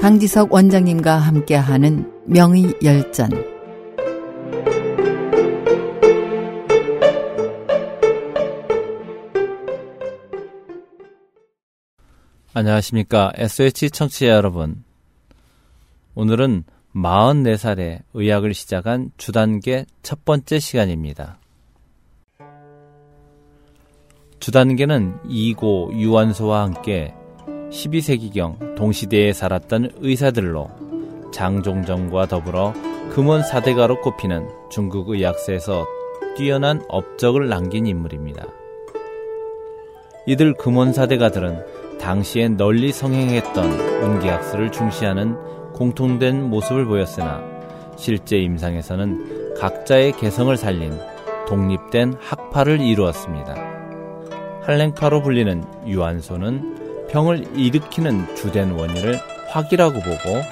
강지석 원장님과 함께하는 명의 열전 안녕하십니까. SH 청취자 여러분. 오늘은 44살에 의학을 시작한 주단계 첫 번째 시간입니다. 주단계는 이고 유한소와 함께 12세기경 동시대에 살았던 의사들로 장종정과 더불어 금원 사대가로 꼽히는 중국 의학사에서 뛰어난 업적을 남긴 인물입니다. 이들 금원 사대가들은 당시에 널리 성행했던 운기학설을 중시하는 공통된 모습을 보였으나 실제 임상에서는 각자의 개성을 살린 독립된 학파를 이루었습니다. 한랭파로 불리는 유한소는 병을 일으키는 주된 원인을 확이라고 보고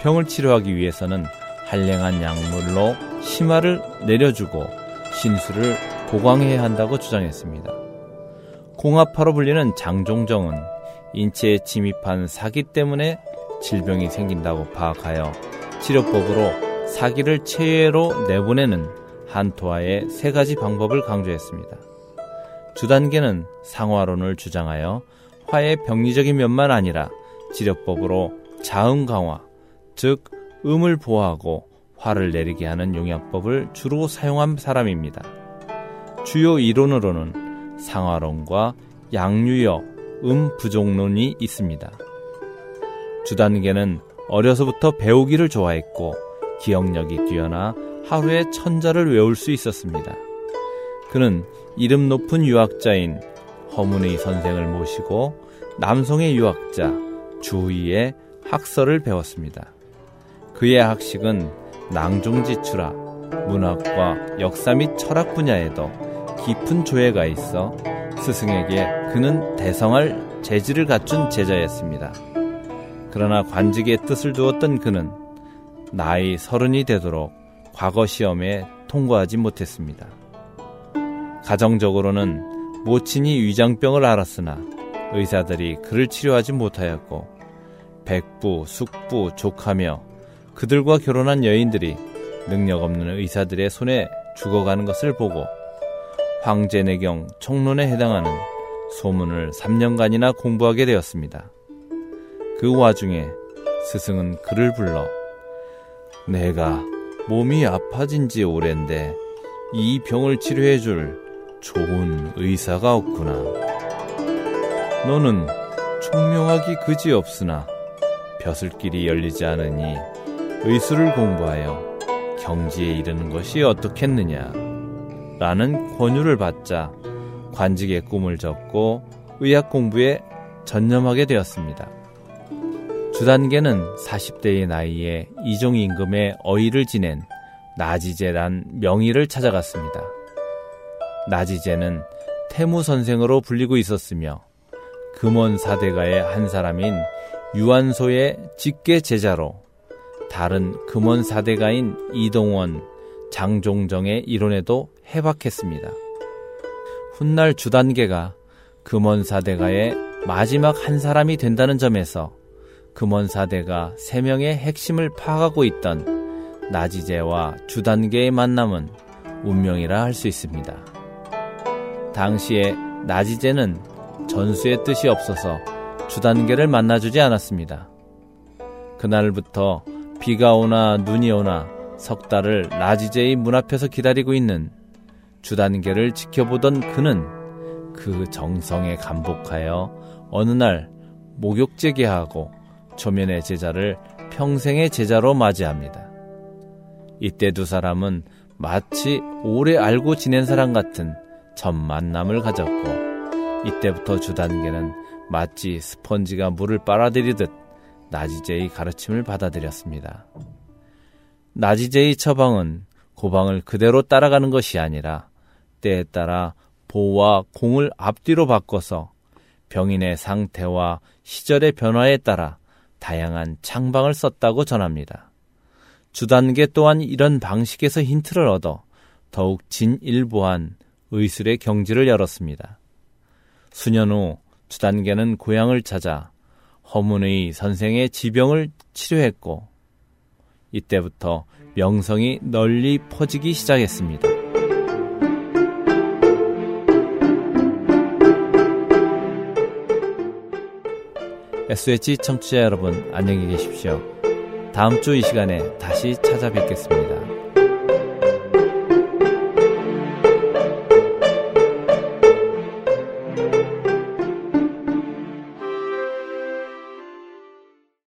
병을 치료하기 위해서는 한랭한 약물로 심화를 내려주고 신수를 보강해야 한다고 주장했습니다. 공합파로 불리는 장종정은 인체에 침입한 사기 때문에 질병이 생긴다고 파악하여 치료법으로 사기를 체외로 내보내는 한토화의 세 가지 방법을 강조했습니다. 주단계는 상화론을 주장하여 화의 병리적인 면만 아니라 치료법으로 자음 강화, 즉 음을 보호하고 화를 내리게 하는 용약법을 주로 사용한 사람입니다. 주요 이론으로는 상화론과 양유여, 음 부종론이 있습니다. 주단계는 어려서부터 배우기를 좋아했고 기억력이 뛰어나 하루에 천자를 외울 수 있었습니다. 그는 이름 높은 유학자인 허문의 선생을 모시고 남성의 유학자 주의의 학설을 배웠습니다. 그의 학식은 낭종지추라 문학과 역사 및 철학 분야에도 깊은 조예가 있어 스승에게 그는 대성할 재질을 갖춘 제자였습니다. 그러나 관직의 뜻을 두었던 그는 나이 서른이 되도록 과거 시험에 통과하지 못했습니다. 가정적으로는 모친이 위장병을 앓았으나 의사들이 그를 치료하지 못하였고 백부, 숙부, 족하며 그들과 결혼한 여인들이 능력 없는 의사들의 손에 죽어가는 것을 보고 황제내경 총론에 해당하는 소문을 3년간이나 공부하게 되었습니다. 그 와중에 스승은 그를 불러 내가 몸이 아파진 지 오랜데 이 병을 치료해 줄 좋은 의사가 없구나. 너는 총명하기 그지 없으나 벼슬길이 열리지 않으니 의술을 공부하여 경지에 이르는 것이 어떻겠느냐. 라는 권유를 받자 관직의 꿈을 접고 의학 공부에 전념하게 되었습니다. 주단계는 40대의 나이에 이종 임금의 어의를 지낸 나지제란 명의를 찾아갔습니다. 나지제는 태무 선생으로 불리고 있었으며 금원 사대가의 한 사람인 유한소의 직계 제자로 다른 금원 사대가인 이동원, 장종정의 이론에도 해박했습니다. 훗날 주단계가 금원 사대가의 마지막 한 사람이 된다는 점에서 금원 사대가 세 명의 핵심을 파악하고 있던 나지제와 주단계의 만남은 운명이라 할 수 있습니다. 당시에 나지제는 전수의 뜻이 없어서 주단계를 만나주지 않았습니다. 그날부터 비가 오나 눈이 오나 석 달을 나지제의 문 앞에서 기다리고 있는 주단계를 지켜보던 그는 그 정성에 감복하여 어느 날 목욕제계하고 초면의 제자를 평생의 제자로 맞이합니다. 이때 두 사람은 마치 오래 알고 지낸 사람 같은 첫 만남을 가졌고 이때부터 주단계는 마치 스펀지가 물을 빨아들이듯 나지제의 가르침을 받아들였습니다. 나지제의 처방은 고방을 그대로 따라가는 것이 아니라 때에 따라 보와 공을 앞뒤로 바꿔서 병인의 상태와 시절의 변화에 따라 다양한 창방을 썼다고 전합니다. 주단계 또한 이런 방식에서 힌트를 얻어 더욱 진일보한 의술의 경지를 열었습니다. 수년 후 주단계는 고향을 찾아 허문의 선생의 지병을 치료했고 이때부터 명성이 널리 퍼지기 시작했습니다. SH 청취자 여러분 안녕히 계십시오. 다음 주 이 시간에 다시 찾아뵙겠습니다.